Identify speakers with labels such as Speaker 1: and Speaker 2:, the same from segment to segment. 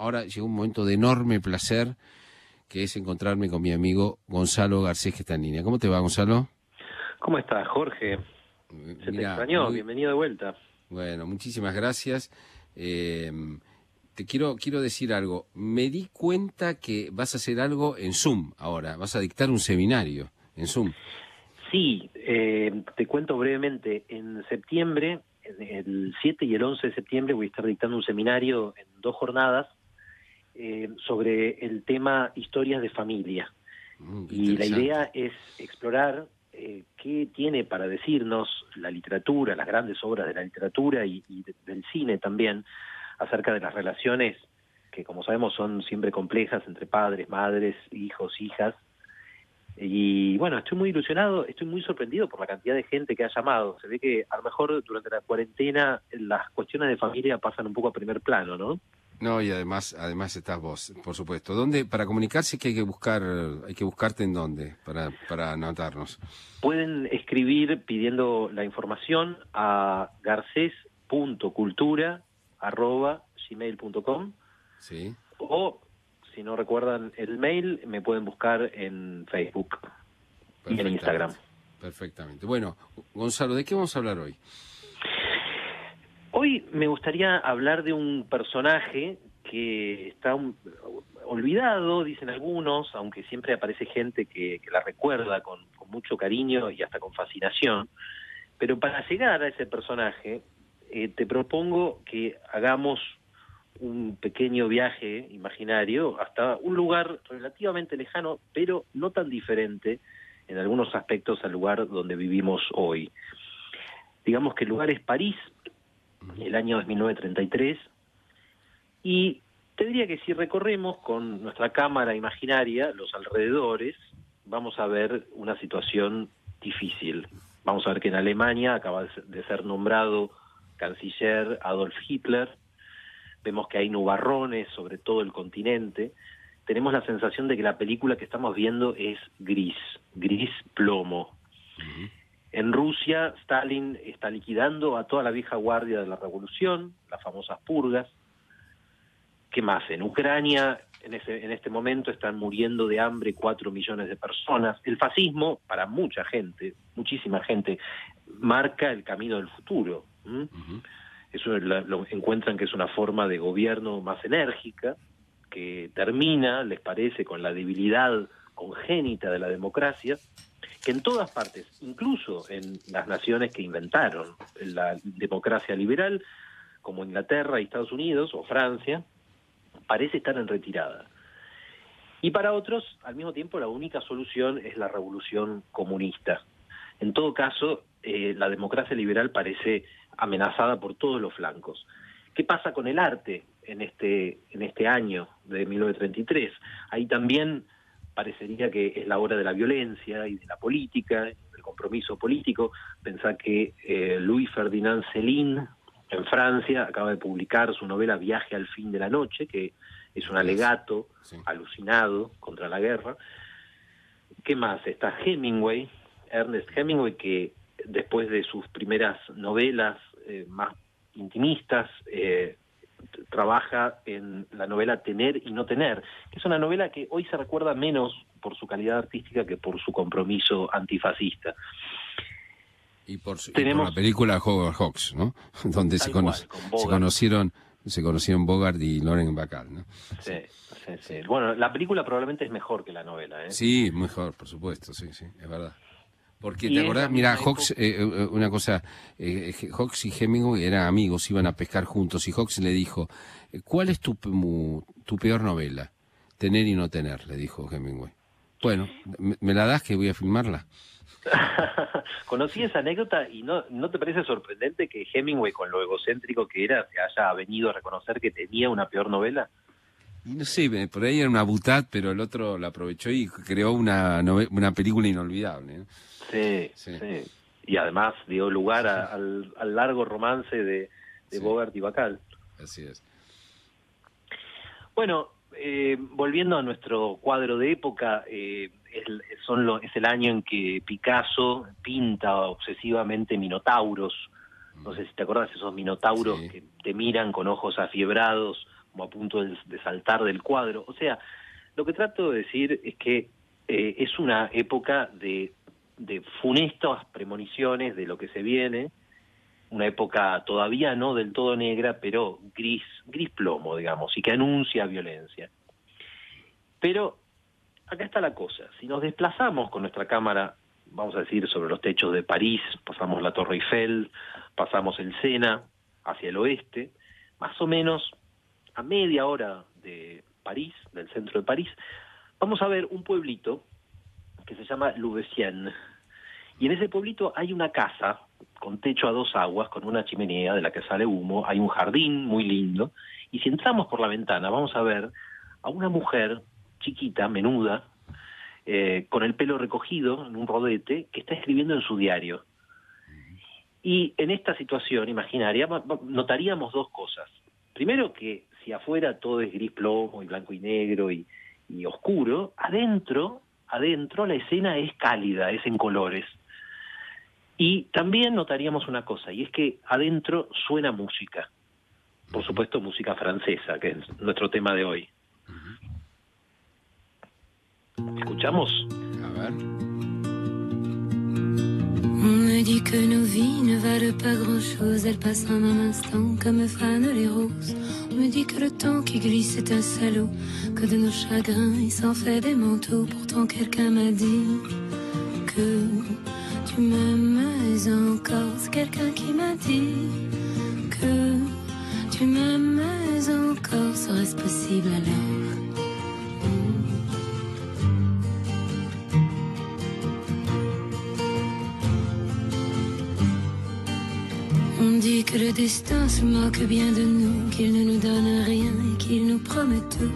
Speaker 1: ahora llegó un momento de enorme placer, que es encontrarme con mi amigo Gonzalo Garcés, que está en línea. ¿Cómo te va, Gonzalo?
Speaker 2: ¿Cómo estás, Jorge? Se te extrañó, bienvenido de vuelta.
Speaker 1: Bueno, muchísimas gracias. Eh, te quiero, quiero decir algo. Me di cuenta que vas a hacer algo en Zoom ahora, vas a dictar un seminario en Zoom.
Speaker 2: Sí, eh, te cuento brevemente. En septiembre, el 7 y el 11 de septiembre, voy a estar dictando un seminario en dos jornadas eh, sobre el tema historias de familia. Mm, y la idea es explorar eh, qué tiene para decirnos la literatura, las grandes obras de la literatura y, del cine también, acerca de las relaciones que, como sabemos, son siempre complejas entre padres, madres, hijos, hijas, y bueno, estoy muy ilusionado, estoy muy sorprendido por la cantidad de gente que ha llamado. Se ve que a lo mejor durante la cuarentena las cuestiones de familia pasan un poco a primer plano, ¿no?
Speaker 1: No, y además, además estás vos, por supuesto. ¿Dónde, para comunicarse que hay que buscar, hay que buscarte en dónde para, para anotarnos?
Speaker 2: Pueden escribir pidiendo la información a garces.cultura.gmail.com
Speaker 1: Sí.
Speaker 2: O si no recuerdan el mail, me pueden buscar en Facebook y en Instagram.
Speaker 1: Perfectamente. Bueno, Gonzalo, ¿de qué vamos a hablar hoy?
Speaker 2: Hoy me gustaría hablar de un personaje que está olvidado, dicen algunos, aunque siempre aparece gente que, la recuerda con, mucho cariño y hasta con fascinación. Pero para llegar a ese personaje, eh, te propongo que hagamos un pequeño viaje imaginario hasta un lugar relativamente lejano, pero no tan diferente en algunos aspectos al lugar donde vivimos hoy. Digamos que el lugar es París, el año 1933, y te que si recorremos con nuestra cámara imaginaria los alrededores, vamos a ver una situación difícil. Vamos a ver que en Alemania acaba de ser nombrado canciller Adolf Hitler, vemos que hay nubarrones sobre todo el continente, tenemos la sensación de que la película que estamos viendo es gris, gris plomo. En Rusia, Stalin está liquidando a toda la vieja guardia de la revolución, las famosas purgas. ¿Qué más? En Ucrania, en, ese, en este momento, están muriendo de hambre cuatro millones de personas. El fascismo, para mucha gente, muchísima gente, marca el camino del futuro eso lo encuentran que es una forma de gobierno más enérgica, que termina, les parece, con la debilidad congénita de la democracia, que en todas partes, incluso en las naciones que inventaron la democracia liberal, como Inglaterra Estados Unidos o Francia, parece estar en retirada. Y para otros, al mismo tiempo, la única solución es la revolución comunista. En todo caso, eh, la democracia liberal parece amenazada por todos los flancos. ¿Qué pasa con el arte en este, en este año de 1933? Ahí también parecería que es la hora de la violencia y de la política, del compromiso político. Pensá que eh, Louis Ferdinand Céline, en Francia, acaba de publicar su novela Viaje al fin de la noche, que es un alegato alucinado contra la guerra. ¿Qué más? Está Hemingway, Ernest Hemingway, que después de sus primeras novelas eh, más intimistas, eh, trabaja en la novela Tener y No Tener, que es una novela que hoy se recuerda menos por su calidad artística que por su compromiso antifascista.
Speaker 1: Y por, la película Howard Hawks, ¿no? Donde se, conocieron se conocieron Bogart y Loren Bacall, ¿no?
Speaker 2: Sí, sí, sí. Bueno, la película probablemente es mejor que la novela, ¿eh?
Speaker 1: Sí, mejor, por supuesto, sí, sí, es verdad. Porque te acordás, mira, Hawks, eh, eh, una cosa, eh, Hawks y Hemingway eran amigos, iban a pescar juntos y Hawks le dijo, ¿cuál es tu, tu peor novela? Tener y no tener, le dijo Hemingway. Bueno, ¿me, la das que voy a filmarla?
Speaker 2: Conocí esa anécdota y no, ¿no te parece sorprendente que Hemingway, con lo egocéntrico que era, se haya venido a reconocer que tenía una peor novela?
Speaker 1: no sé, por ahí era una butad, pero el otro la aprovechó y creó una, una película inolvidable.
Speaker 2: Sí, sí, Y además dio lugar al, largo romance de, Bogart y Bacal.
Speaker 1: Así es.
Speaker 2: Bueno, eh, volviendo a nuestro cuadro de época, eh, es, son es el año en que Picasso pinta obsesivamente minotauros. No sé si te acordás, esos minotauros que te miran con ojos afiebrados como a punto de, saltar del cuadro. O sea, lo que trato de decir es que eh, es una época de, de funestas premoniciones de lo que se viene, una época todavía no del todo negra, pero gris, gris plomo, digamos, y que anuncia violencia. Pero acá está la cosa, si nos desplazamos con nuestra cámara, vamos a decir, sobre los techos de París, pasamos la Torre Eiffel, pasamos el Sena hacia el oeste, más o menos a media hora de París, del centro de París, vamos a ver un pueblito que se llama Louveciennes. Y en ese pueblito hay una casa con techo a dos aguas, con una chimenea de la que sale humo, hay un jardín muy lindo, y si entramos por la ventana vamos a ver a una mujer chiquita, menuda, eh, con el pelo recogido en un rodete, que está escribiendo en su diario. Y en esta situación imaginaria notaríamos dos cosas. Primero que si afuera todo es gris plomo y blanco y negro y, y oscuro, adentro, adentro la escena es cálida, es en colores. Y también notaríamos una cosa, y es que adentro suena música. Por supuesto, música francesa, que es nuestro tema de hoy. ¿Escuchamos? A ver.
Speaker 3: On me dit que nos vies ne valent pas grand-chose, elles passent en un instant comme fanent les roses. On me dit que le temps qui glisse est un salaud, que de nos chagrins il s'en fait des manteaux. Pourtant quelqu'un m'a dit que tu m'aimes encore. C'est quelqu'un qui m'a dit que tu m'aimes encore. Serait-ce possible alors? On dit que le destin se moque bien de nous, qu'il ne nous donne rien et qu'il nous promet tout.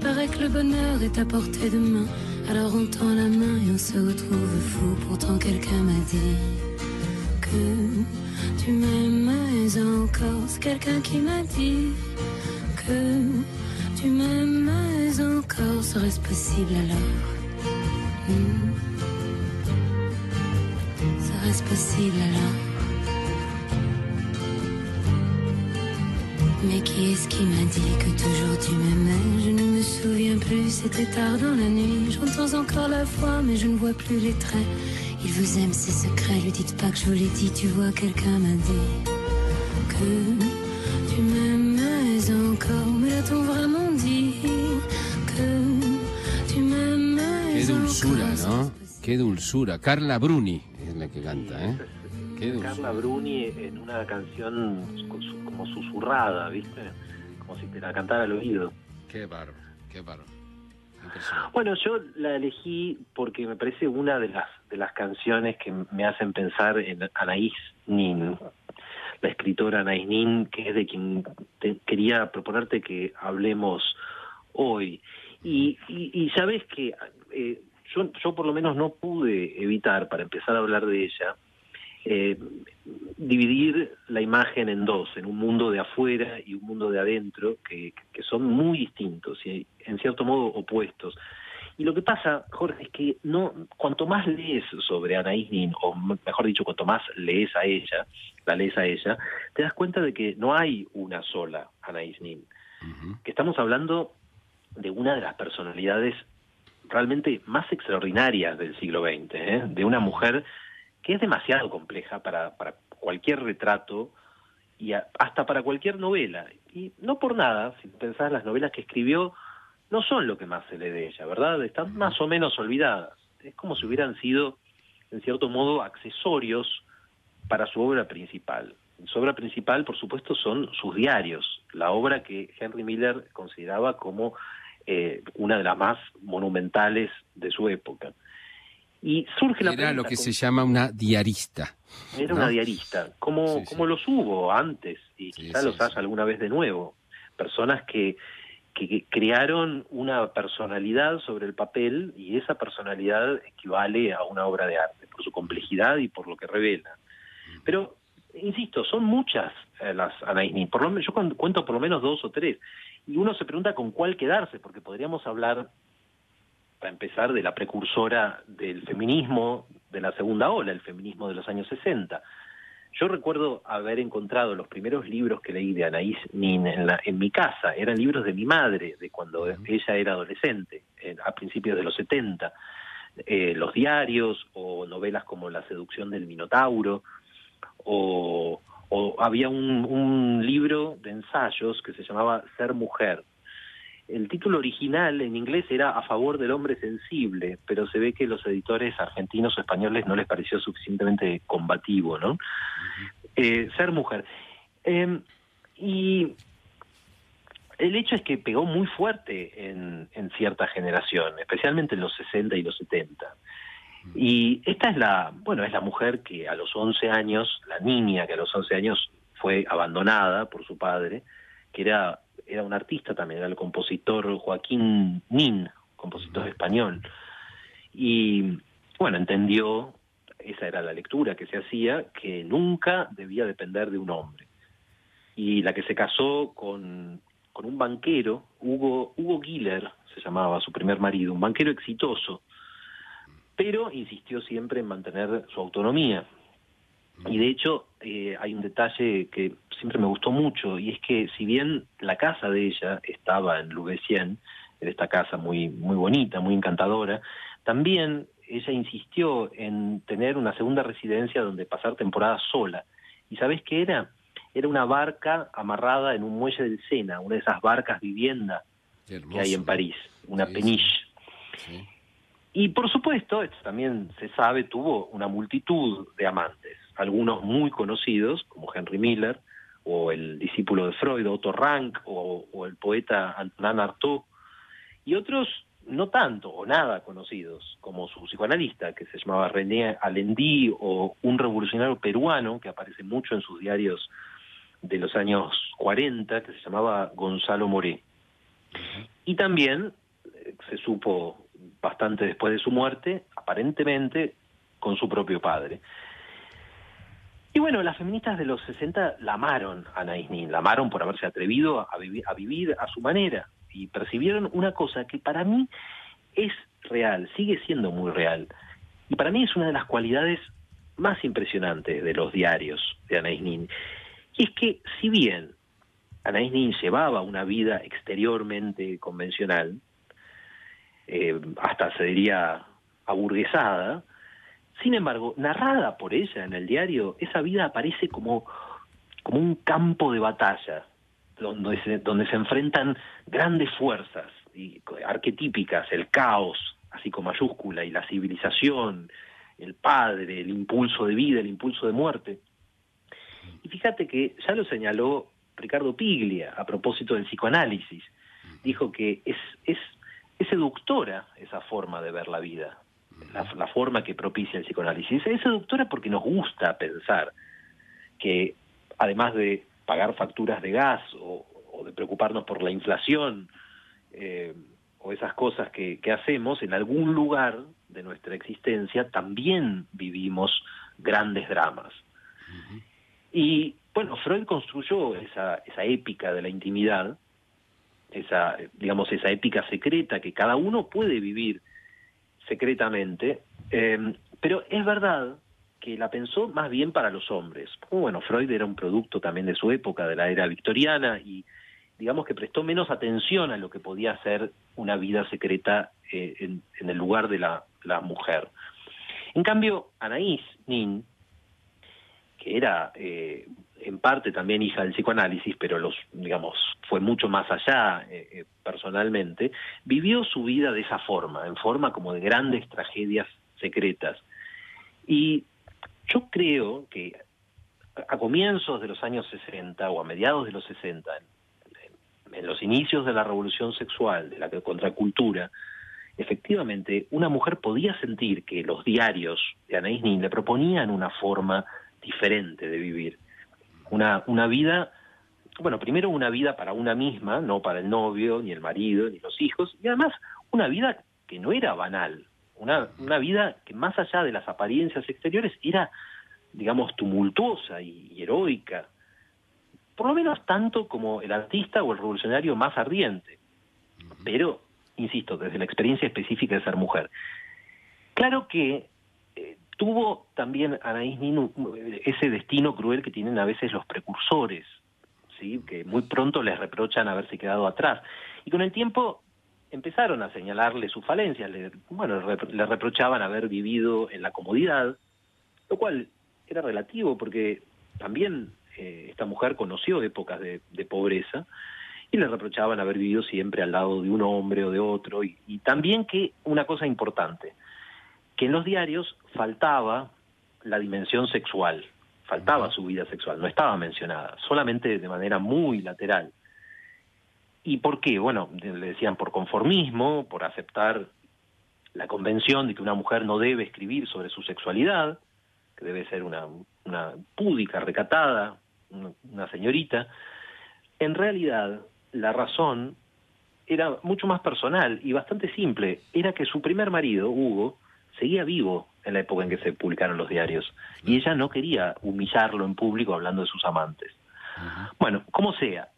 Speaker 3: Paraît que le bonheur est à portée de main. Alors on tend la main et on se retrouve fou. Pourtant quelqu'un m'a dit que tu m'aimes encore. C'est quelqu'un qui m'a dit que tu m'aimes encore. Serait-ce possible alors? Hmm. Serait-ce possible alors? Mais qui est-ce qui m'a dit que toujours tu m'aimais? Je ne me souviens plus, c'était tard dans la nuit. J'entends encore la voix, mais je ne vois plus les traits. Il vous aime, ses secrets, lui dites pas que je vous l'ai dit. Tu vois, quelqu'un m'a dit que tu m'aimais encore. Mais l'a-t-on vraiment dit que tu m'aimais
Speaker 1: Qué dulzura, ¿no? Qué dulzura. Carla Bruni es la que canta, ¿eh?
Speaker 2: Carla Bruni en una canción como susurrada, ¿viste? Como si te la cantara al oído.
Speaker 1: Qué barro, qué barro.
Speaker 2: Bueno, yo la elegí porque me parece una de las de las canciones que me hacen pensar en Anaís Nin, la escritora Anaís Nin, que es de quien quería proponerte que hablemos hoy. Y, y, sabes que eh, yo, yo por lo menos no pude evitar, para empezar a hablar de ella, eh, dividir la imagen en dos, en un mundo de afuera y un mundo de adentro, que, son muy distintos y en cierto modo opuestos. Y lo que pasa, Jorge, es que no, cuanto más lees sobre Anaís Nin, o mejor dicho, cuanto más lees a ella, la lees a ella, te das cuenta de que no hay una sola Anaís Nin. Que estamos hablando de una de las personalidades realmente más extraordinarias del siglo XX, ¿eh? de una mujer que es demasiado compleja para, para cualquier retrato y hasta para cualquier novela. Y no por nada, si pensás, las novelas que escribió no son lo que más se lee de ella, ¿verdad? Están más o menos olvidadas. Es como si hubieran sido, en cierto modo, accesorios para su obra principal. Su obra principal, por supuesto, son sus diarios, la obra que Henry Miller consideraba como eh, una de las más monumentales de su época. Y surge la
Speaker 1: Era lo que se llama una diarista.
Speaker 2: Era una diarista, como, como los hubo antes, y quizás los haya alguna vez de nuevo. Personas que, que crearon una personalidad sobre el papel y esa personalidad equivale a una obra de arte, por su complejidad y por lo que revela. Pero, insisto, son muchas eh, las Anaís Por lo, yo cuento por lo menos dos o tres. Y uno se pregunta con cuál quedarse, porque podríamos hablar para empezar, de la precursora del feminismo de la segunda ola, el feminismo de los años 60. Yo recuerdo haber encontrado los primeros libros que leí de Anaís Nin en, la, en mi casa, eran libros de mi madre, de cuando ella era adolescente, a principios de los 70. Eh, los diarios o novelas como La seducción del Minotauro o, había un, un libro de ensayos que se llamaba Ser Mujer, el título original en inglés era A favor del hombre sensible, pero se ve que los editores argentinos o españoles no les pareció suficientemente combativo, ¿no? Eh, ser mujer. Em, y el hecho es que pegó muy fuerte en, en, cierta generación, especialmente en los 60 y los 70. Y esta es la, bueno, es la mujer que a los 11 años, la niña que a los 11 años fue abandonada por su padre, que era era un artista también, era el compositor Joaquín Nin, compositor español. Y bueno, entendió, esa era la lectura que se hacía, que nunca debía depender de un hombre. Y la que se casó con, con un banquero, Hugo, Hugo Giller, se llamaba su primer marido, un banquero exitoso, pero insistió siempre en mantener su autonomía. Y de hecho eh, hay un detalle que siempre me gustó mucho y es que si bien la casa de ella estaba en Louveciennes, en esta casa muy muy bonita, muy encantadora, también ella insistió en tener una segunda residencia donde pasar temporada sola. ¿Y sabes qué era? Era una barca amarrada en un muelle del Sena, una de esas barcas vivienda que hay en París, una peniche. Y por supuesto, esto también se sabe, tuvo una multitud de amantes algunos muy conocidos, como Henry Miller, o el discípulo de Freud, Otto Rank, o, el poeta Antonin Artaud, y otros no tanto o nada conocidos, como su psicoanalista, que se llamaba René Alendí, o un revolucionario peruano, que aparece mucho en sus diarios de los años 40, que se llamaba Gonzalo Moré. Y también eh, se supo bastante después de su muerte, aparentemente con su propio padre. Y bueno, las feministas de los 60 la amaron a Anaïs Nin, la amaron por haberse atrevido a, a vivir a su manera y percibieron una cosa que para mí es real, sigue siendo muy real. Y para mí es una de las cualidades más impresionantes de los diarios de Anaïs Nin. Y es que si bien Anaïs Nin llevaba una vida exteriormente convencional, eh, hasta se diría aburguesada, sin embargo, narrada por ella en el diario, esa vida aparece como, como un campo de batalla, donde se, donde se enfrentan grandes fuerzas y, arquetípicas, el caos, así como mayúscula, y la civilización, el padre, el impulso de vida, el impulso de muerte. Y fíjate que ya lo señaló Ricardo Piglia a propósito del psicoanálisis. Dijo que es, es, es seductora esa forma de ver la vida la, forma que propicia el psicoanálisis. Es seductora porque nos gusta pensar que además de pagar facturas de gas o, de preocuparnos por la inflación eh, o esas cosas que, hacemos, en algún lugar de nuestra existencia también vivimos grandes dramas. Y bueno, Freud construyó esa, esa épica de la intimidad, esa, digamos, esa épica secreta que cada uno puede vivir secretamente, em, pero es verdad que la pensó más bien para los hombres. Bueno, Freud era un producto también de su época, de la era victoriana, y digamos que prestó menos atención a lo que podía ser una vida secreta eh, en, el lugar de la, mujer. En cambio, Anaís Nin, que era eh, en parte también hija del psicoanálisis, pero los, digamos, fue mucho más allá eh, personalmente, vivió su vida de esa forma, en forma como de grandes tragedias secretas. Y yo creo que a comienzos de los años 60 o a mediados de los 60, en, los inicios de la revolución sexual, de la contracultura, efectivamente una mujer podía sentir que los diarios de Anaïs Nin le proponían una forma diferente de vivir una, una vida, bueno, primero una vida para una misma, no para el novio, ni el marido, ni los hijos, y además una vida que no era banal, una, una vida que más allá de las apariencias exteriores era, digamos, tumultuosa y, heroica, por lo menos tanto como el artista o el revolucionario más ardiente, pero, insisto, desde la experiencia específica de ser mujer. Claro que eh, tuvo también Anaís Nin ese destino cruel que tienen a veces los precursores, que muy pronto les reprochan haberse quedado atrás. Y con el tiempo empezaron a señalarle sus falencias, le, bueno, le reprochaban haber vivido en la comodidad, lo cual era relativo porque también eh, esta mujer conoció épocas de, pobreza y le reprochaban haber vivido siempre al lado de un hombre o de otro y, también que una cosa importante, que en los diarios faltaba la dimensión sexual, faltaba su vida sexual, no estaba mencionada, solamente de manera muy lateral. ¿Y por qué? Bueno, le decían por conformismo, por aceptar la convención de que una mujer no debe escribir sobre su sexualidad, que debe ser una, una púdica, recatada, una señorita. En realidad, la razón era mucho más personal y bastante simple. Era que su primer marido, Hugo, seguía vivo en la época en que se publicaron los diarios y ella no quería humillarlo en público hablando de sus amantes. Bueno, como sea,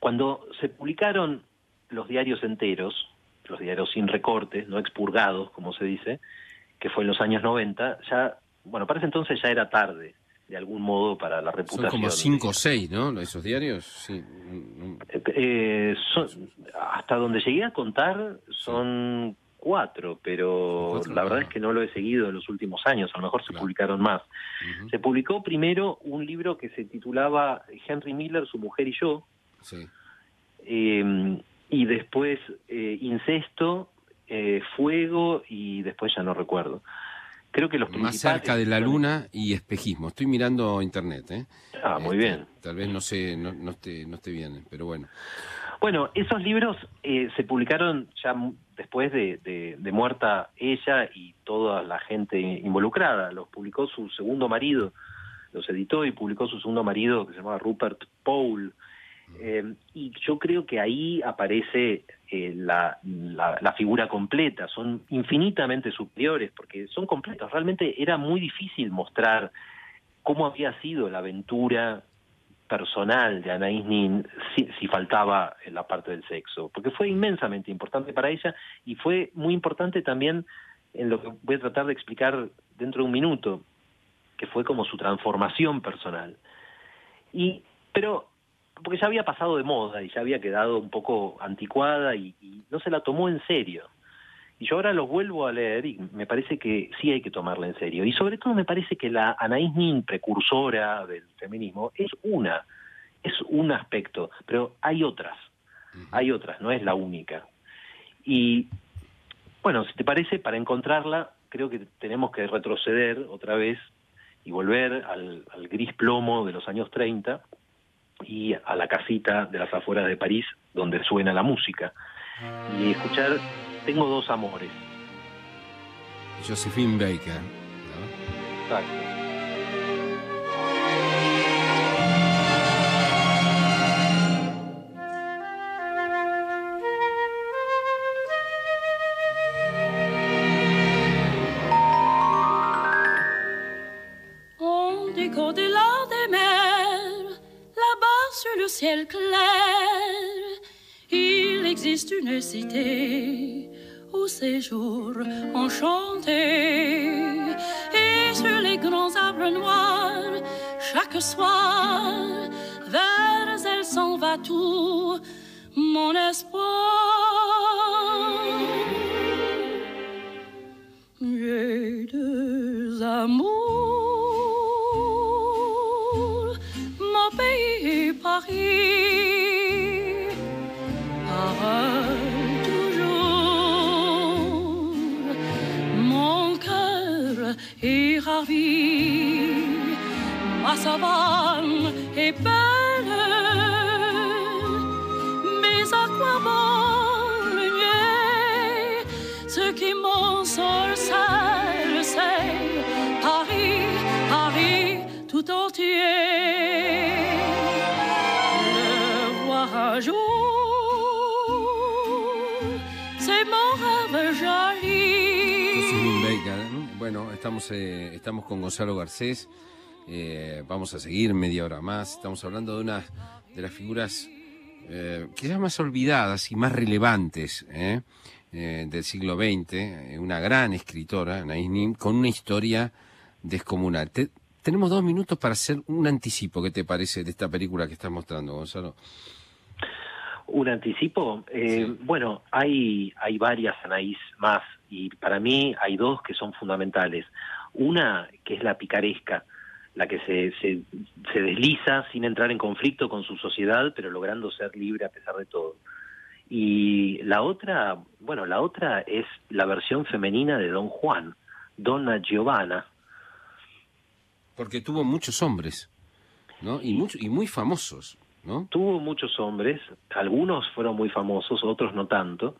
Speaker 2: cuando se publicaron los diarios enteros, los diarios sin recortes, no expurgados, como se dice, que fue en los años 90, ya, bueno, para ese entonces ya era tarde, de algún modo, para la reputación.
Speaker 1: Son como cinco o seis, ¿no? Esos diarios, sí.
Speaker 2: Eh, hasta donde llegué a contar son cuatro, pero la verdad es que no lo he seguido en los últimos años, a lo mejor se publicaron más. Se publicó primero un libro que se titulaba Henry Miller, su mujer y yo, Em, y después eh, incesto, eh, fuego y después ya no recuerdo. Creo que los
Speaker 1: Más cerca de la luna y espejismo. Estoy mirando internet, ¿eh?
Speaker 2: Ah, muy este, bien.
Speaker 1: Tal vez no sé, no, no, esté, no esté bien, pero bueno.
Speaker 2: Bueno, esos libros eh, se publicaron ya después de, muerta ella y toda la gente involucrada. Los publicó su segundo marido, los editó y publicó su segundo marido que se llamaba Rupert Paul. Eh, y yo creo que ahí aparece eh, la, la, figura completa, son infinitamente superiores porque son completos. Realmente era muy difícil mostrar cómo había sido la aventura personal de Anaïs Nin si, si, faltaba la parte del sexo, porque fue inmensamente importante para ella y fue muy importante también en lo que voy a tratar de explicar dentro de un minuto, que fue como su transformación personal. Y, pero porque ya había pasado de moda y ya había quedado un poco anticuada y, no se la tomó en serio. Y yo ahora lo vuelvo a leer y me parece que sí hay que tomarla en serio. Y sobre todo me parece que la Anaís Nin, precursora del feminismo, es una, es un aspecto, pero hay otras, hay otras, no es la única. Y bueno, si te parece, para encontrarla, creo que tenemos que retroceder otra vez y volver al, al gris plomo de los años 30 y a la casita de las afueras de París donde suena la música y escuchar Tengo dos amores.
Speaker 1: Josephine Baker. ¿no?
Speaker 2: Exacto.
Speaker 4: ciel clair, il existe une cité au séjour enchanté. Et sur les grands arbres noirs, chaque soir, vers elle s'en va tout mon espoir. J'ai deux amours ravi, ma savane est belle, mais à quoi bon le nier ce qui m'en sort, c'est Paris, Paris tout entier.
Speaker 1: Bueno, estamos, eh, estamos con Gonzalo Garcés. Eh, vamos a seguir media hora más. Estamos hablando de una de las figuras eh, quizás más olvidadas y más relevantes en eh, del siglo XX, eh, una gran escritora, Anaïs Nin, con una historia descomunal. tenemos dos minutos para hacer un anticipo, ¿qué te parece de esta película que estás mostrando, Gonzalo?
Speaker 2: Un anticipo, eh, bueno, hay, hay varias Anaís más y para mí hay dos que son fundamentales. Una que es la picaresca, la que se, se, se desliza sin entrar en conflicto con su sociedad, pero logrando ser libre a pesar de todo. Y la otra, bueno, la otra es la versión femenina de Don Juan, Donna Giovanna.
Speaker 1: Porque tuvo muchos hombres, ¿no? Y, mucho, y muy famosos, ¿no?
Speaker 2: Tuvo muchos hombres, algunos fueron muy famosos, otros no tanto,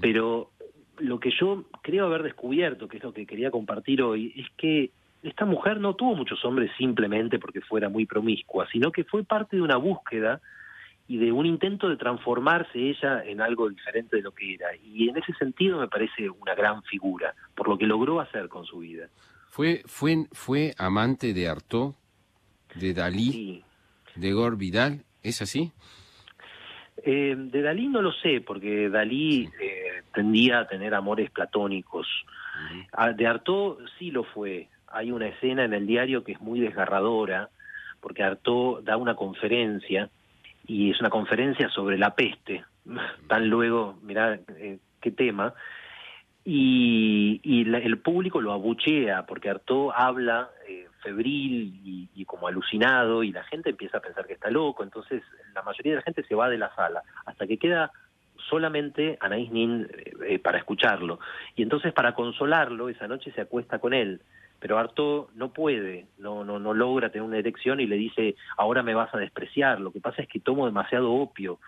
Speaker 2: pero lo que yo creo haber descubierto, que es lo que quería compartir hoy, es que esta mujer no tuvo muchos hombres simplemente porque fuera muy promiscua, sino que fue parte de una búsqueda y de un intento de transformarse ella en algo diferente de lo que era. Y en ese sentido me parece una gran figura, por lo que logró hacer con su vida.
Speaker 1: ¿Fue, fue, fue amante de Artaud, de Dalí, de Gore Vidal? ¿Es así?
Speaker 2: Eh, de Dalí no lo sé, porque Dalí eh, tendía a tener amores platónicos. Ah, de Artaud sí lo fue. Hay una escena en el diario que es muy desgarradora, porque Artaud da una conferencia y es una conferencia sobre la peste, tan luego, mirá eh, qué tema, y, el público lo abuchea porque Artaud habla eh, febril y, como alucinado y la gente empieza a pensar que está loco, entonces la mayoría de la gente se va de la sala hasta que queda solamente Anaís Nin eh, para escucharlo. Y entonces para consolarlo, esa noche se acuesta con él pero Arto no puede, no, no, no logra tener una erección y le dice, ahora me vas a despreciar, lo que pasa es que tomo demasiado opio.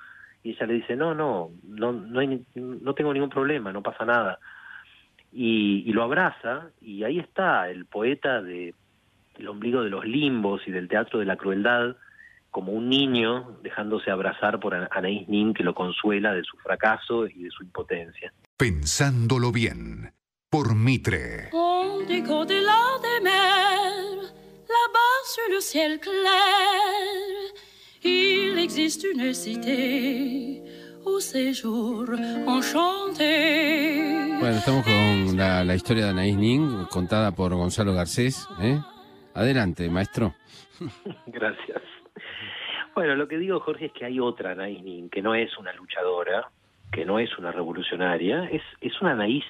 Speaker 2: Y ella le dice, no, no, no, no, no tengo ningún problema, no pasa nada. Y, y lo abraza y ahí está el poeta de el ombligo de los limbos y del teatro de la crueldad, como un niño dejándose abrazar por Anaïs Nin que lo consuela de su fracaso y de su impotencia.
Speaker 5: Pensándolo bien por Mitre. là-bas sur le ciel clair, il existe une cité au séjour enchanté.
Speaker 1: Bueno, estamos con la, la historia de Anaïs Nin, contada por Gonzalo Garcés. ¿eh? Adelante, maestro.
Speaker 2: Gracias. Bueno, lo que digo, Jorge, es que hay otra Nin, que no es una luchadora, que no es una revolucionaria, es, es una Anaïs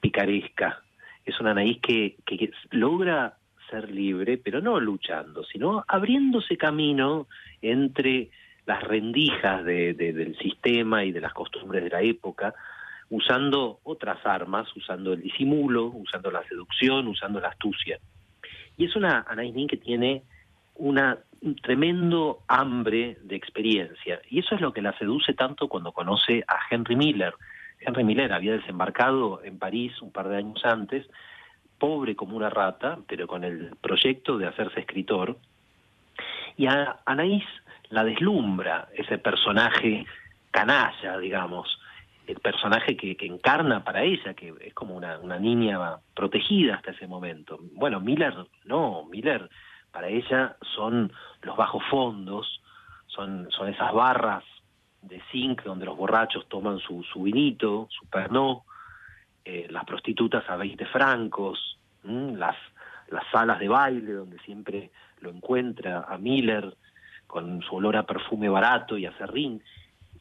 Speaker 2: picaresca. Es una Anaís que, que, logra ser libre, pero no luchando, sino abriéndose camino entre las rendijas de, del sistema y de las costumbres de la época, usando otras armas, usando el disimulo, usando la seducción, usando la astucia. Y es una Anaís Nin que tiene una, un tremendo hambre de experiencia, y eso es lo que la seduce tanto cuando conoce a Henry Miller, Henry Miller había desembarcado en París un par de años antes, pobre como una rata, pero con el proyecto de hacerse escritor. Y a Anaís la deslumbra ese personaje canalla, digamos, el personaje que, encarna para ella, que es como una, niña protegida hasta ese momento. Bueno, Miller no, Miller para ella son los bajos fondos, son, son esas barras de zinc donde los borrachos toman su, su vinito, su pernod, eh, las prostitutas a 20 francos, las, las salas de baile donde siempre lo encuentra a Miller con su olor a perfume barato y a serrín.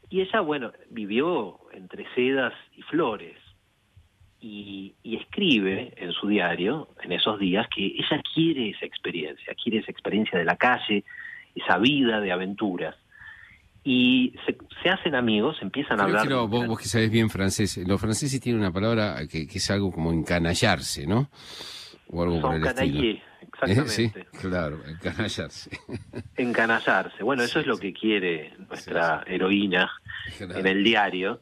Speaker 2: Y ella, bueno, vivió entre sedas y flores. Y, y, escribe en su diario, en esos días, que ella quiere esa experiencia, quiere esa experiencia de la calle, esa vida de aventuras y se, hacen amigos, empiezan a hablar.
Speaker 1: vos, que sabés bien francés, los franceses tienen una palabra que, es algo como encanallarse, ¿no?
Speaker 2: O algo por el estilo. ¿Eh? Exactamente.
Speaker 1: Sí, claro, encanallarse.
Speaker 2: Encanallarse. Bueno, eso es lo que quiere nuestra heroína en el diario.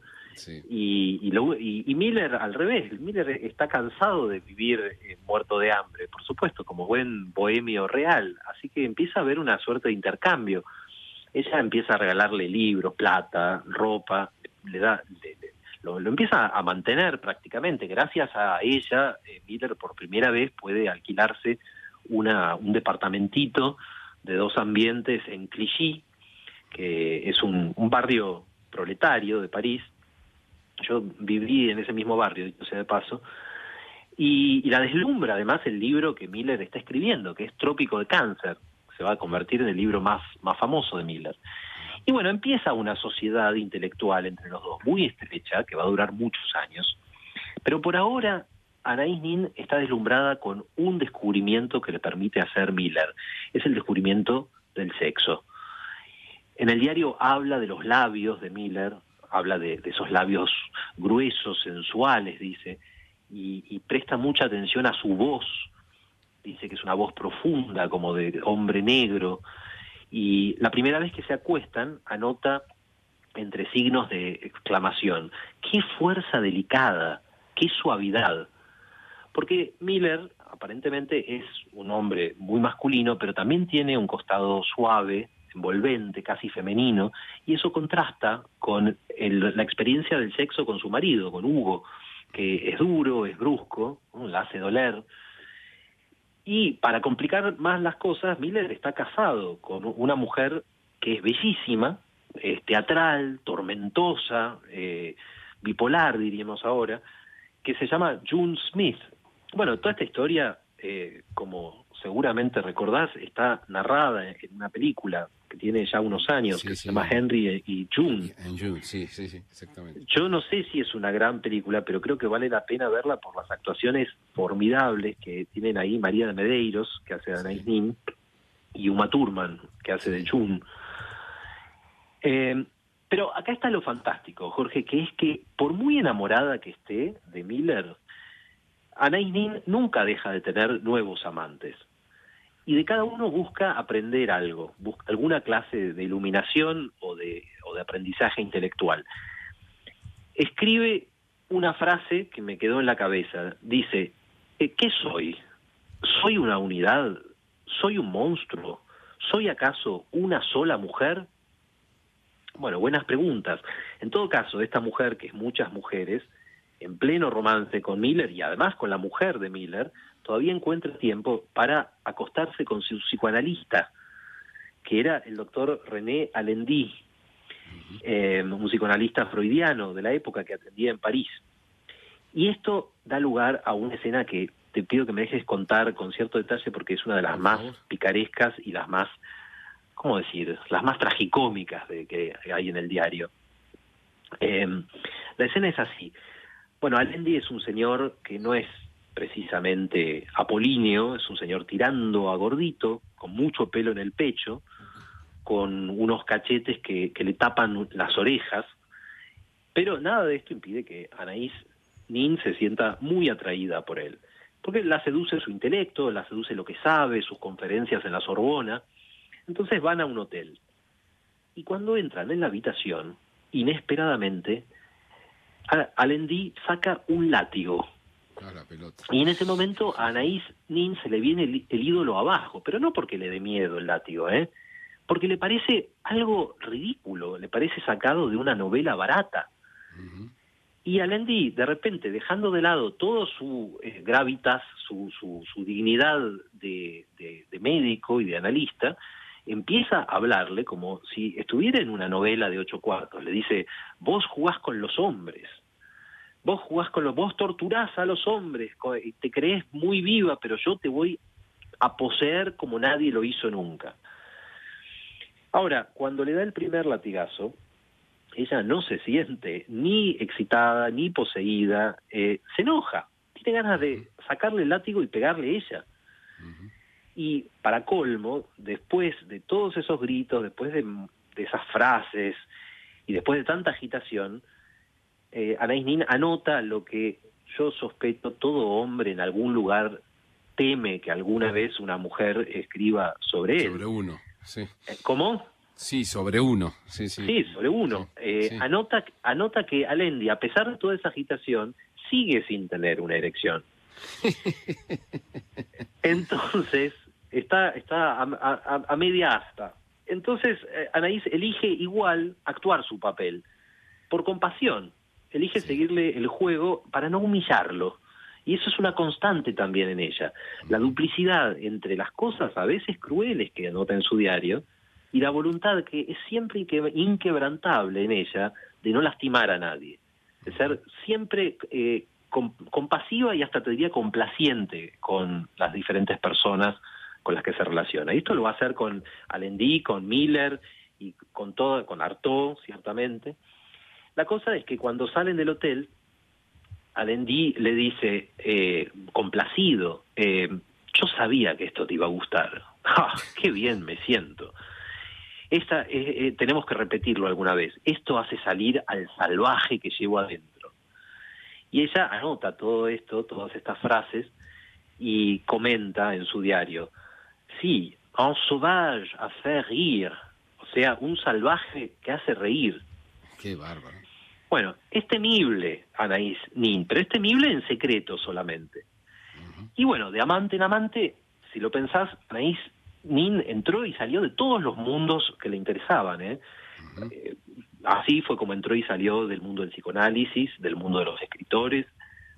Speaker 2: Y, y, y, Miller al revés, Miller está cansado de vivir eh, muerto de hambre, por supuesto, como buen bohemio real, así que empieza a haber una suerte de intercambio ella empieza a regalarle libros, plata, ropa, le da, lo, empieza a mantener prácticamente. Gracias a ella, eh, Miller por primera vez puede alquilarse una, un departamentito de dos ambientes en Clichy, que es un, barrio proletario de París, Yo viví en ese mismo barrio, dicho sea de paso, y, la deslumbra además el libro que Miller está escribiendo, que es Trópico de Cáncer. Se va a convertir en el libro más, más famoso de Miller. Y bueno, empieza una sociedad intelectual entre los dos, muy estrecha, que va a durar muchos años. Pero por ahora, Anaïs Nin está deslumbrada con un descubrimiento que le permite hacer Miller. Es el descubrimiento del sexo. En el diario habla de los labios de Miller, habla de esos labios gruesos, sensuales, dice, y, presta mucha atención a su voz. Dice que es una voz profunda, como de hombre negro. Y la primera vez que se acuestan, anota entre signos de exclamación, qué fuerza delicada, qué suavidad. Porque Miller aparentemente es un hombre muy masculino, pero también tiene un costado suave, envolvente, casi femenino, y eso contrasta con la experiencia del sexo con su marido, con Hugo, que es duro, es brusco, la hace doler. Y para complicar más las cosas, Miller está casado con una mujer que es bellísima, es teatral, tormentosa, eh, bipolar, diríamos ahora, que se llama June Smith. Bueno, toda esta historia, eh, como seguramente recordás, está narrada en una película que tiene ya unos años, que se llama Henry y June.
Speaker 1: En June, sí, sí, sí, exactamente.
Speaker 2: Yo no sé si es una gran película, pero creo que vale la pena verla por las actuaciones formidables que tienen ahí María de Medeiros, que hace de Anais Nin, y Uma Thurman, que hace de June. Eh, pero acá está lo fantástico, Jorge, que es que por muy enamorada que esté de Miller, Anais Nin nunca deja de tener nuevos amantes y de cada uno busca aprender algo, busca alguna clase de iluminación o de, o de aprendizaje intelectual. Escribe una frase que me quedó en la cabeza. Dice, eh, ¿qué soy? ¿Soy una unidad? ¿Soy un monstruo? ¿Soy acaso una sola mujer? Bueno, buenas preguntas. En todo caso, esta mujer, que es muchas mujeres, en pleno romance con Miller y además con la mujer de Miller, todavía encuentra tiempo para acostarse con su psicoanalista, que era el doctor René Alendy, eh, un psicoanalista freudiano de la época que atendía en París. Y esto da lugar a una escena que te pido que me dejes contar con cierto detalle porque es una de las más picarescas y las más, ¿cómo decir?, las más tragicómicas de que hay en el diario. Eh, la escena es así. Bueno, Alendi es un señor que no es precisamente apolíneo, es un señor tirando a gordito, con mucho pelo en el pecho, con unos cachetes que, le tapan las orejas, pero nada de esto impide que Anaís Nin se sienta muy atraída por él, porque la seduce su intelecto, la seduce lo que sabe, sus conferencias en la Sorbona, entonces van a un hotel. Y cuando entran en la habitación, inesperadamente, Alendi saca un látigo y en ese momento a Anaís Nin se le viene el, ídolo abajo, pero no porque le dé miedo el látigo, ¿eh? porque le parece algo ridículo, le parece sacado de una novela barata. Y Alendi, de repente, dejando de lado todo su eh, gravitas, su, su, dignidad de, de, médico y de analista, empieza a hablarle como si estuviera en una novela de ocho cuartos. Le dice, vos jugás con los hombres, vos jugás con los, vos torturás a los hombres, te crees muy viva, pero yo te voy a poseer como nadie lo hizo nunca. Ahora, cuando le da el primer latigazo, ella no se siente ni excitada, ni poseída, eh, se enoja, tiene ganas de sacarle el látigo y pegarle ella. Y para colmo, después de todos esos gritos, después de esas frases y después de tanta agitación, eh, Anais Nin anota lo que yo sospecho todo hombre en algún lugar teme que alguna vez una mujer escriba sobre él.
Speaker 1: Sobre uno, sí.
Speaker 2: Eh, ¿Cómo?
Speaker 1: Sí, sobre uno, sí, sí.
Speaker 2: Sí, sobre uno. eh, Anota, anota que Alendi, a pesar de toda esa agitación, sigue sin tener una erección. Entonces, está, está a, media asta. Entonces, eh, Anaís elige igual actuar su papel, por compasión elige seguirle el juego para no humillarlo. Y eso es una constante también en ella. La duplicidad entre las cosas a veces crueles que anota en su diario y la voluntad que es siempre inquebrantable en ella de no lastimar a nadie. de ser siempre eh, compasiva y hasta te diría complaciente con las diferentes personas con las que se relaciona. Y esto lo va a hacer con Alendi, con Miller y con todo, con Artaud, ciertamente. La cosa es que cuando salen del hotel, Alendi le dice, eh, complacido, eh, yo sabía que esto te iba a gustar. ¡Ah, ¡Qué bien me siento! Esta, eh, tenemos que repetirlo alguna vez. Esto hace salir al salvaje que llevo adentro. Y ella anota todo esto, todas estas frases, y comenta en su diario, sí, un sauvage a faire rire, o sea, un salvaje que hace reír.
Speaker 6: Qué bárbaro.
Speaker 2: Bueno, es temible Anaís Nin, pero es temible en secreto solamente. Y bueno, de amante en amante, si lo pensás, Anaís Nin entró y salió de todos los mundos que le interesaban. ¿eh? eh así fue como entró y salió del mundo del psicoanálisis, del mundo de los escritores,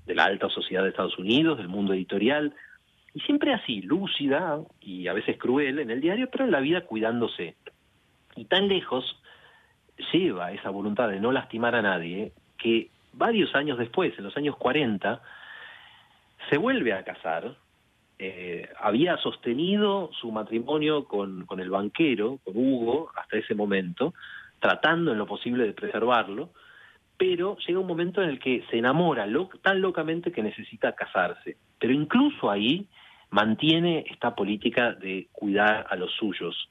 Speaker 2: de la alta sociedad de Estados Unidos, del mundo editorial, y siempre así, lúcida y a veces cruel en el diario, pero en la vida cuidándose. Y tan lejos lleva esa voluntad de no lastimar a nadie, que varios años después, en los años 40, se vuelve a casar, eh, había sostenido su matrimonio con, con el banquero, con Hugo, hasta ese momento, tratando en lo posible de preservarlo, pero llega un momento en el que se enamora tan locamente que necesita casarse. Pero incluso ahí mantiene esta política de cuidar a los suyos.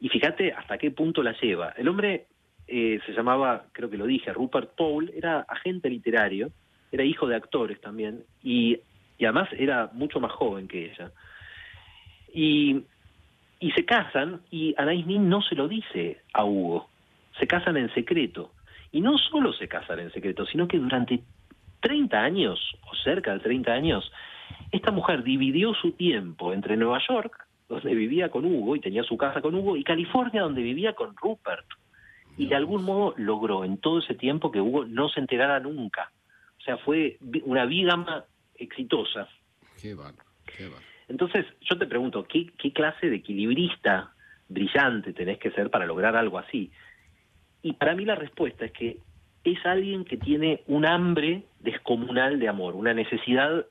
Speaker 2: Y fíjate hasta qué punto la lleva. El hombre eh, se llamaba, creo que lo dije, Rupert Paul, era agente literario, era hijo de actores también, y, además era mucho más joven que ella. Y, y se casan, y Anais Nin no se lo dice a Hugo, se casan en secreto. Y no solo se casan en secreto, sino que durante 30 años, o cerca de 30 años, esta mujer dividió su tiempo entre Nueva York donde vivía con Hugo y tenía su casa con Hugo, y California, donde vivía con Rupert. Y de algún modo logró en todo ese tiempo que Hugo no se enterara nunca. O sea, fue una vígama exitosa.
Speaker 6: Qué bueno, qué
Speaker 2: Entonces, yo te pregunto, ¿qué, ¿qué clase de equilibrista brillante tenés que ser para lograr algo así? Y para mí la respuesta es que es alguien que tiene un hambre descomunal de amor, una necesidad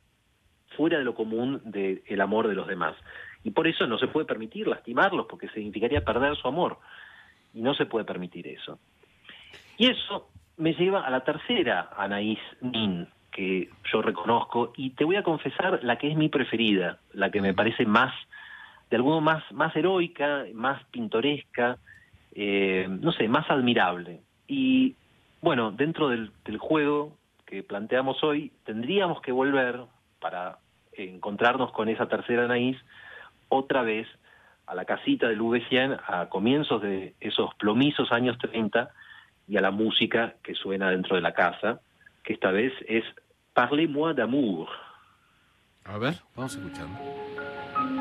Speaker 2: fuera de lo común del amor de los demás. Y por eso no se puede permitir lastimarlos, porque significaría perder su amor. Y no se puede permitir eso. Y eso me lleva a la tercera Anaís Nin, que yo reconozco, y te voy a confesar la que es mi preferida, la que me parece más, de algún más, más heroica, más pintoresca, eh, no sé, más admirable. Y bueno, dentro del juego que planteamos hoy, tendríamos que volver para encontrarnos con esa tercera Anaís otra vez a la casita del V100 a comienzos de esos plomizos años 30 y a la música que suena dentro de la casa, que esta vez es Parlez-moi d'amour.
Speaker 6: A ver, vamos a escucharlo.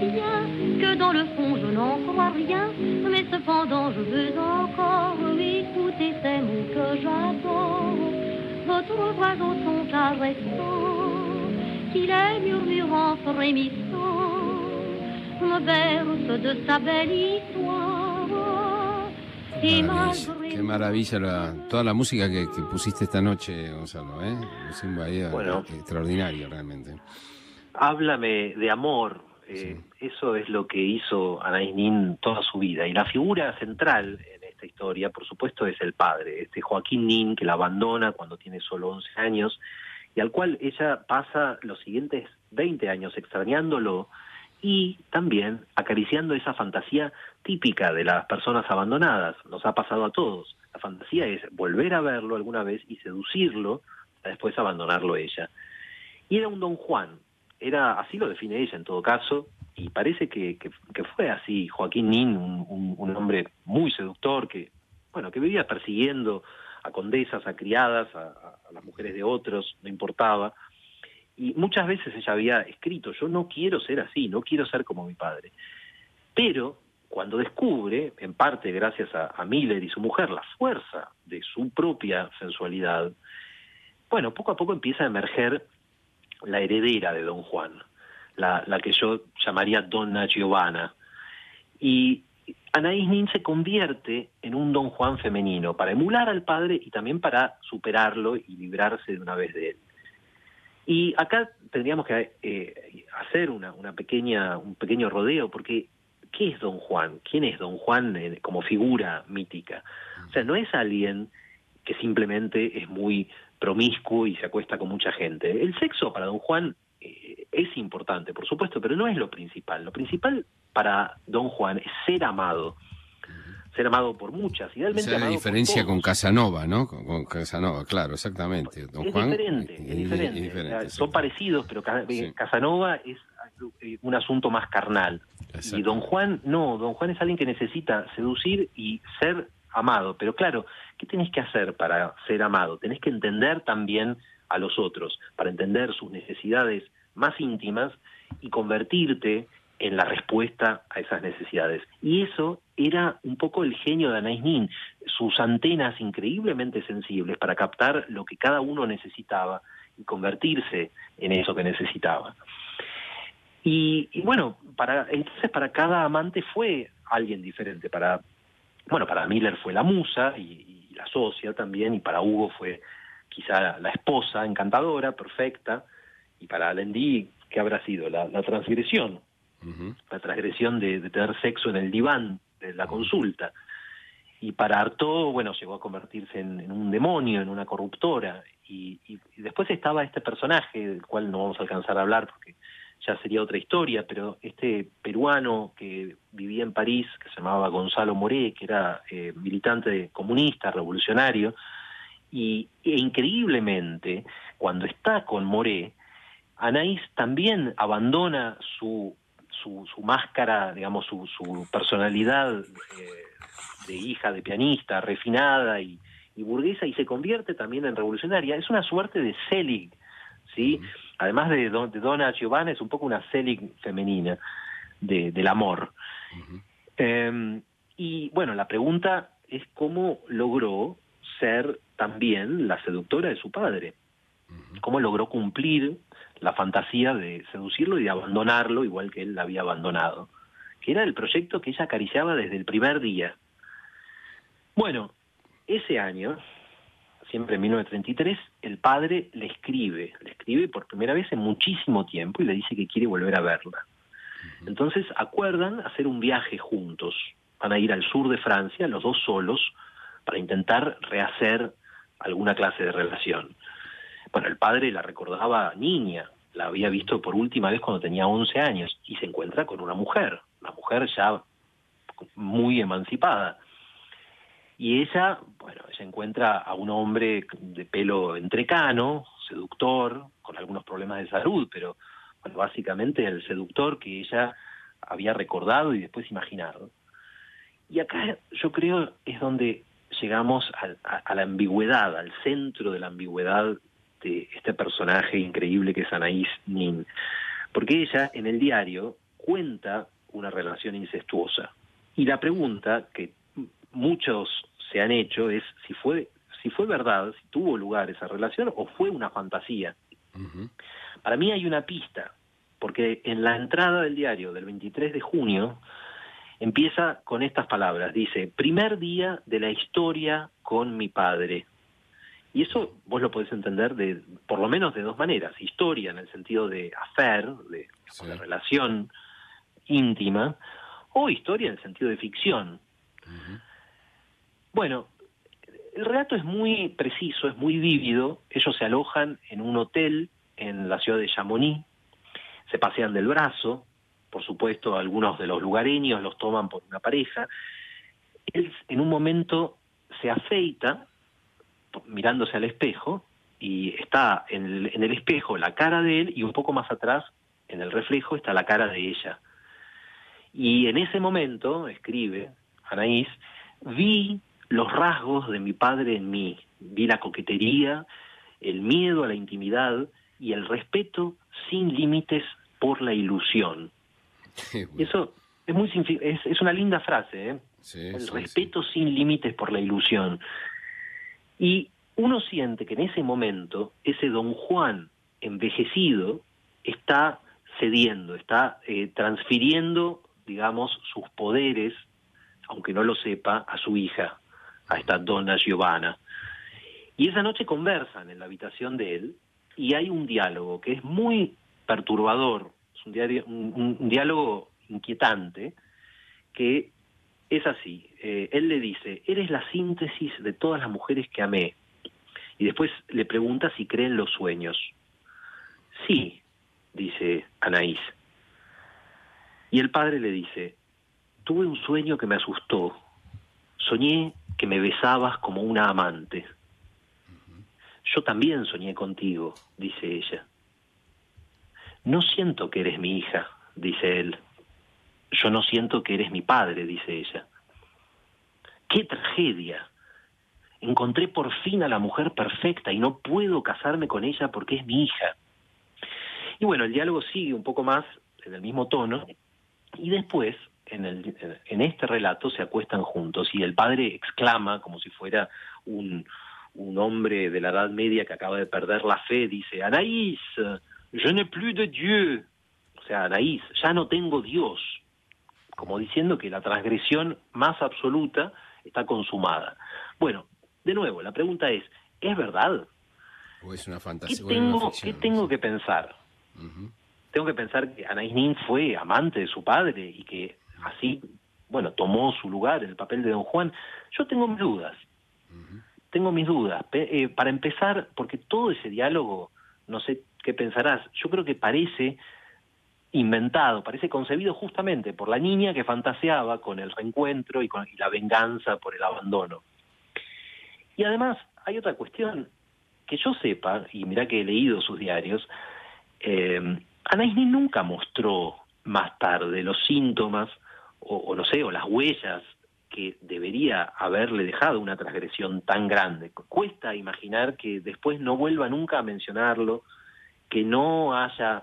Speaker 6: que dans le fond je n'en crois rien, mais cependant je veux encore écouter ces mots que j'adore. Votre oiseau son caressant, qu'il est murmurant frémissant, me berce de sa belle histoire. Et malgré Qué maravilla la, toda la música que, que, pusiste esta noche, Gonzalo, ¿eh? Es eh, bueno. extraordinario realmente.
Speaker 2: Háblame de amor, eh, eso es lo que hizo Anaís Nin toda su vida. Y la figura central en esta historia, por supuesto, es el padre, este Joaquín Nin, que la abandona cuando tiene solo 11 años y al cual ella pasa los siguientes 20 años extrañándolo y también acariciando esa fantasía típica de las personas abandonadas. Nos ha pasado a todos. La fantasía es volver a verlo alguna vez y seducirlo, para después abandonarlo ella. Y era un don Juan, era así lo define ella en todo caso, y parece que, que, fue así. Joaquín Nin, un, un, hombre muy seductor, que, bueno, que vivía persiguiendo a condesas, a criadas, a, a las mujeres de otros, no importaba. Y muchas veces ella había escrito, yo no quiero ser así, no quiero ser como mi padre. Pero cuando descubre, en parte gracias a, Miller y su mujer, la fuerza de su propia sensualidad, bueno, poco a poco empieza a emerger la heredera de Don Juan, la, la que yo llamaría Donna Giovanna. Y Anaís Nin se convierte en un Don Juan femenino para emular al padre y también para superarlo y librarse de una vez de él. Y acá tendríamos que eh, hacer una, una pequeña, un pequeño rodeo, porque ¿qué es Don Juan? ¿Quién es Don Juan eh, como figura mítica? O sea, no es alguien que simplemente es muy promiscuo y se acuesta con mucha gente. El sexo para Don Juan eh, es importante, por supuesto, pero no es lo principal. Lo principal para Don Juan es ser amado ser amado por muchas. Idealmente
Speaker 1: Esa es la diferencia con Casanova, ¿no? Con, Casanova, claro, exactamente.
Speaker 2: Don es diferente, es diferente. Son parecidos, pero Casanova es eh, un asunto más carnal. Y Don Juan, no, Don Juan es alguien que necesita seducir y ser amado. Pero claro, ¿qué tenés que hacer para ser amado? Tenés que entender también a los otros, para entender sus necesidades más íntimas y convertirte en la respuesta a esas necesidades. Y eso era un poco el genio de Anais Nin, sus antenas increíblemente sensibles para captar lo que cada uno necesitaba y convertirse en eso que necesitaba. Y, bueno, para, entonces para cada amante fue alguien diferente. Para, bueno, para Miller fue la musa y, la socia también, y para Hugo fue quizá la esposa encantadora, perfecta, y para Lendi, ¿qué habrá sido? La, transgresión, la transgresión de, tener sexo en el diván de la consulta. Y para Artaud, bueno, llegó a convertirse en, un demonio, en una corruptora. Y, y, después estaba este personaje, del cual no vamos a alcanzar a hablar porque ya sería otra historia, pero este peruano que vivía en París, que se llamaba Gonzalo Moré, que era eh, militante comunista, revolucionario, y e increíblemente, cuando está con Moré, Anaís también abandona su, su, máscara, digamos, su, su personalidad eh, de hija de pianista, refinada y, y, burguesa, y se convierte también en revolucionaria. Es una suerte de Selig, ¿sí? Además de, de Donna Giovanna, es un poco una Selig femenina de, del amor. Em, y bueno, la pregunta es cómo logró ser también la seductora de su padre. Cómo logró cumplir la fantasía de seducirlo y de abandonarlo igual que él la había abandonado. Que era el proyecto que ella acariciaba desde el primer día. Bueno, ese año, siempre en 1933, el padre le escribe, le escribe por primera vez en muchísimo tiempo y le dice que quiere volver a verla. Entonces acuerdan hacer un viaje juntos. Van a ir al sur de Francia, los dos solos, para intentar rehacer alguna clase de relación. Bueno, el padre la recordaba niña, la había visto por última vez cuando tenía 11 años y se encuentra con una mujer, una mujer ya muy emancipada. Y ella, bueno, ella encuentra a un hombre de pelo entrecano, seductor, con algunos problemas de salud, pero bueno, básicamente el seductor que ella había recordado y después imaginado. Y acá yo creo es donde llegamos a, la ambigüedad, al centro de la ambigüedad de este personaje increíble que es Anaís Nin. Porque ella en el diario cuenta una relación incestuosa. Y la pregunta que muchos se han hecho es si fue si fue verdad, si tuvo lugar esa relación o fue una fantasía. Para mí hay una pista, porque en la entrada del diario del 23 de junio empieza con estas palabras, dice, primer día de la historia con mi padre. Y eso vos lo podés entender de, por lo menos de dos maneras, historia en el sentido de affair, de, relación íntima, o historia en el sentido de ficción. Bueno, el relato es muy preciso, es muy vívido. Ellos se alojan en un hotel en la ciudad de Chamonix, se pasean del brazo, por supuesto algunos de los lugareños los toman por una pareja. Él en un momento se afeita mirándose al espejo y está en el, espejo la cara de él y un poco más atrás, en el reflejo, está la cara de ella. Y en ese momento, escribe Anaís, vi los rasgos de mi padre en mí, vi la coquetería, el miedo a la intimidad y el respeto sin límites por la ilusión. Eso es muy es, es una linda frase, ¿eh? el respeto sin límites por la ilusión. Y uno siente que en ese momento ese don Juan envejecido está cediendo, está eh, transfiriendo, digamos, sus poderes, aunque no lo sepa, a su hija, a esta donna Giovanna. Y esa noche conversan en la habitación de él y hay un diálogo que es muy perturbador, es un, un diálogo inquietante, que es así. Eh, él le dice, eres la síntesis de todas las mujeres que amé. Y después le pregunta si cree en los sueños. Sí, dice Anaís. Y el padre le dice, tuve un sueño que me asustó. Soñé que me besabas como una amante. Yo también soñé contigo, dice ella. No siento que eres mi hija, dice él yo no siento que eres mi padre, dice ella. ¡Qué tragedia! Encontré por fin a la mujer perfecta y no puedo casarme con ella porque es mi hija. Y bueno, el diálogo sigue un poco más en el mismo tono y después, en, el, en este relato, se acuestan juntos y el padre exclama como si fuera un, un hombre de la Edad Media que acaba de perder la fe, dice, Anaïs, je n'ai plus de Dieu. O sea, Anaïs, ya no tengo Dios como diciendo que la transgresión más absoluta está consumada. Bueno, de nuevo, la pregunta es, ¿es verdad?
Speaker 1: ¿O es una fantasía?
Speaker 2: ¿Qué tengo, ¿qué tengo que pensar? Tengo que pensar que Anaïs Nin fue amante de su padre y que así, bueno, tomó su lugar en el papel de Don Juan. Yo tengo mis dudas. Tengo mis dudas. Eh, para empezar, porque todo ese diálogo, no sé qué pensarás, yo creo que parece inventado, parece concebido justamente por la niña que fantaseaba con el reencuentro y con la venganza por el abandono. Y además hay otra cuestión que yo sepa, y mira que he leído sus diarios, eh, nunca mostró más tarde los síntomas o, no sé, o las huellas que debería haberle dejado una transgresión tan grande. Cuesta imaginar que después no vuelva nunca a mencionarlo, que no haya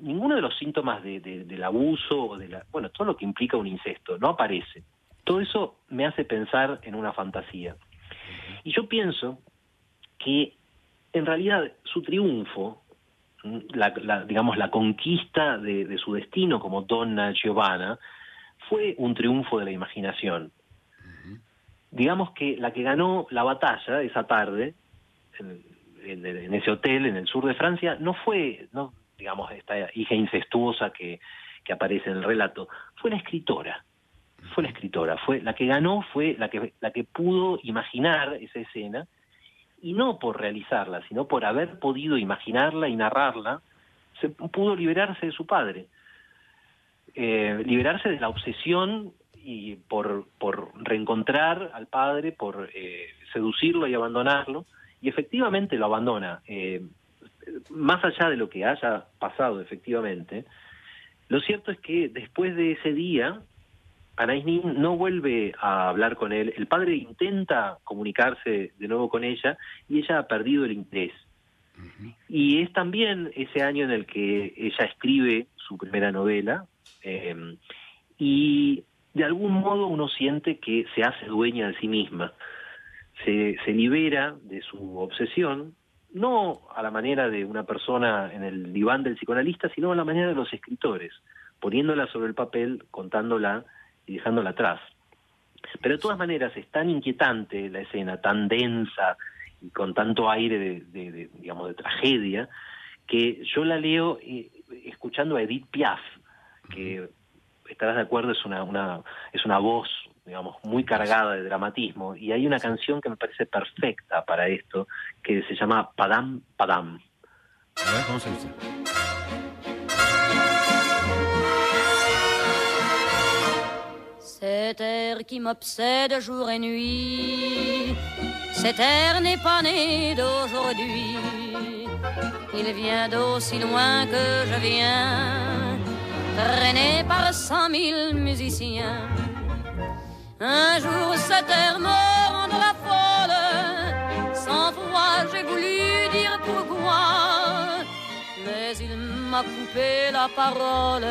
Speaker 2: ninguno de los síntomas de, del abuso o de la, bueno, todo lo que implica un incesto no aparece. Todo eso me hace pensar en una fantasía. Y yo pienso que en realidad su triunfo, la, digamos la conquista de, su destino como donna Giovanna, fue un triunfo de la imaginación. Digamos que la que ganó la batalla esa tarde, en, ese hotel en el sur de Francia, no fue, no, digamos, esta hija incestuosa que, que aparece en el relato, fue la escritora. Fue la escritora, fue la que ganó, fue la que, la que pudo imaginar esa escena, y no por realizarla, sino por haber podido imaginarla y narrarla, se pudo liberarse de su padre. Eh, liberarse de la obsesión y por, por reencontrar al padre, por eh, seducirlo y abandonarlo, y efectivamente lo abandona. Eh, más allá de lo que haya pasado efectivamente, lo cierto es que después de ese día, Anais Nin no vuelve a hablar con él. El padre intenta comunicarse de nuevo con ella y ella ha perdido el interés. Y es también ese año en el que ella escribe su primera novela em, y de algún modo uno siente que se hace dueña de sí misma, se, se libera de su obsesión no a la manera de una persona en el diván del psicoanalista, sino a la manera de los escritores, poniéndola sobre el papel, contándola y dejándola atrás. Pero de todas maneras es tan inquietante la escena, tan densa y con tanto aire de, digamos de tragedia, que yo la leo eh, escuchando a Edith Piaf, que estarás de acuerdo es una, una es una voz digamos, muy cargada de dramatismo. Y hay una canción que me parece perfecta para esto, que se llama Padam Padam.
Speaker 1: A ver, ¿cómo se dice?
Speaker 5: Cet air qui m'obsède jour et nuit. Cet air n'est pas né d'aujourd'hui, il vient d'aussi loin que je viens, traîné par cent mille musiciens. Un jour cet air me rendra folle, sans foi j'ai voulu dire pourquoi, mais il m'a coupé la parole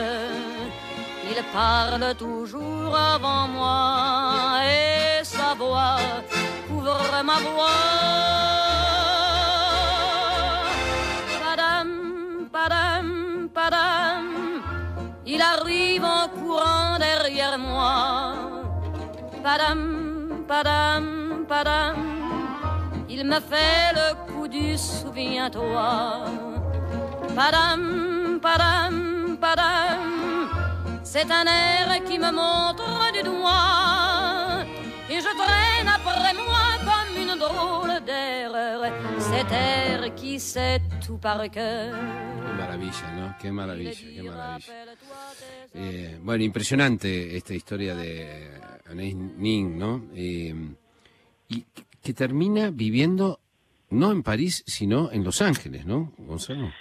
Speaker 5: il parle toujours avant moi et sa voix couvre ma voix. Il arrive en courant derrière moi. Padam, padam, padam, il me fait le coup du souviens-toi. Padam, padam, padam. C'est un air qui me montre du doigt Cet air qui sait tout par cœur.
Speaker 1: Qué maravilla, ¿no? Qué maravilla, qué maravilla. Eh, bueno, impresionante esta historia de Anais Nin, ¿no? Eh, y que termina viviendo no en París, sino en Los Ángeles, ¿no, Gonzalo?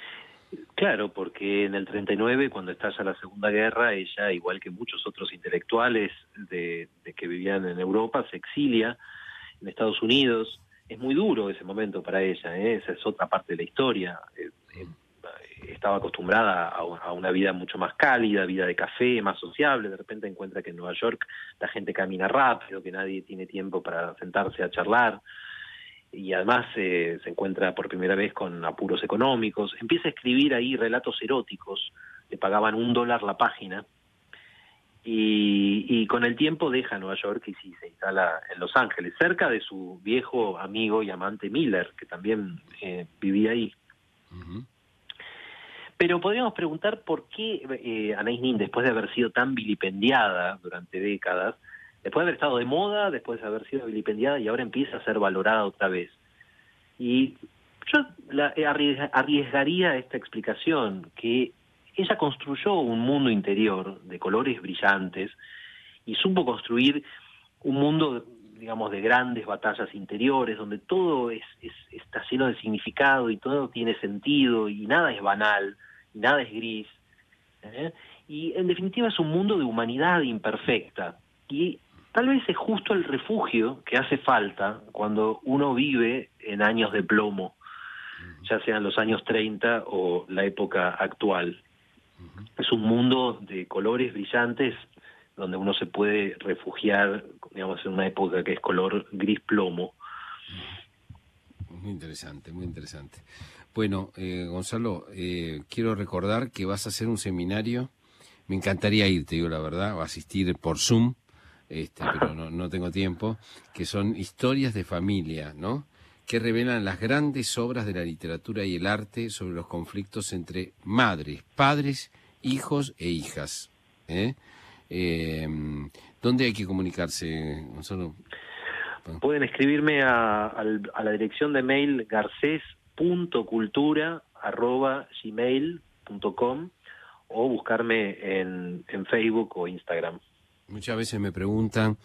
Speaker 2: Claro, porque en el 39, cuando estalla la Segunda Guerra, ella, igual que muchos otros intelectuales de, que vivían en Europa, se exilia en Estados Unidos. Es muy duro ese momento para ella, ¿eh? esa es otra parte de la historia. Eh, eh, estaba acostumbrada a, una vida mucho más cálida, vida de café, más sociable. De repente encuentra que en Nueva York la gente camina rápido, que nadie tiene tiempo para sentarse a charlar y además se encuentra por primera vez con apuros económicos, empieza a escribir ahí relatos eróticos, le pagaban un dólar la página, y, con el tiempo deja Nueva York y se instala en Los Ángeles, cerca de su viejo amigo y amante Miller, que también eh, vivía ahí. Pero podríamos preguntar por qué eh, Anais Nin, después de haber sido tan vilipendiada durante décadas, después de haber estado de moda, después de haber sido vilipendiada y ahora empieza a ser valorada otra vez. Y yo la, eh, arriesgaría esta explicación, que ella construyó un mundo interior de colores brillantes y supo construir un mundo, digamos, de grandes batallas interiores, donde todo es, está lleno de significado y todo tiene sentido y nada es banal, y nada es gris. ¿eh? Y en definitiva es un mundo de humanidad imperfecta. Y tal vez es justo el refugio que hace falta cuando uno vive en años de plomo, ya sean los años 30 o la época actual. Es un mundo de colores brillantes donde uno se puede refugiar, digamos, en una época que es color gris plomo.
Speaker 1: Muy interesante, muy interesante. Bueno, eh, Gonzalo, eh, quiero recordar que vas a hacer un seminario. Me encantaría ir, te digo la verdad, a asistir por Zoom este, pero no, no tengo tiempo, que son historias de familia, ¿no? Que revelan las grandes obras de la literatura y el arte sobre los conflictos entre madres, padres, hijos e hijas. ¿eh? Eh, dónde hay que comunicarse, Gonzalo?
Speaker 2: Pueden escribirme a, a la dirección de mail garcés.cultura.gmail.com o buscarme en, en Facebook o Instagram.
Speaker 1: Muchas veces me preguntan,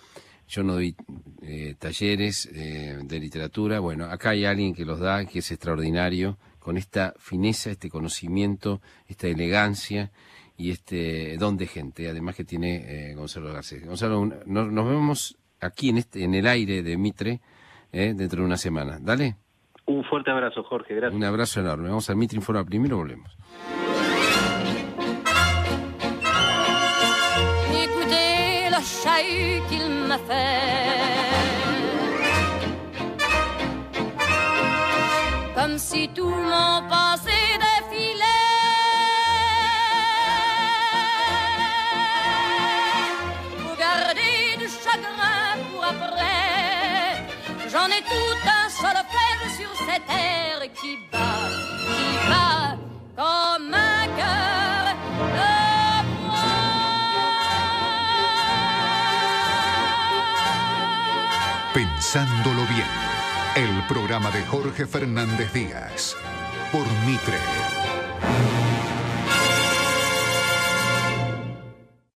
Speaker 1: yo no doy eh, talleres eh, de literatura, bueno, acá hay alguien que los da, que es extraordinario, con esta fineza, este conocimiento, esta elegancia y este don de gente, además que tiene eh, Gonzalo Garcés. Gonzalo, nos vemos aquí en, este, en el aire de Mitre dentro de una semana. Dale.
Speaker 2: Un fuerte abrazo, Jorge, gracias.
Speaker 1: Un abrazo enorme. Vamos al Mitre Informa primero, volvemos.
Speaker 5: chahut qu'il Comme si tout mon passé
Speaker 7: Pensándolo bien, el programa de Jorge Fernández Díaz, por Mitre.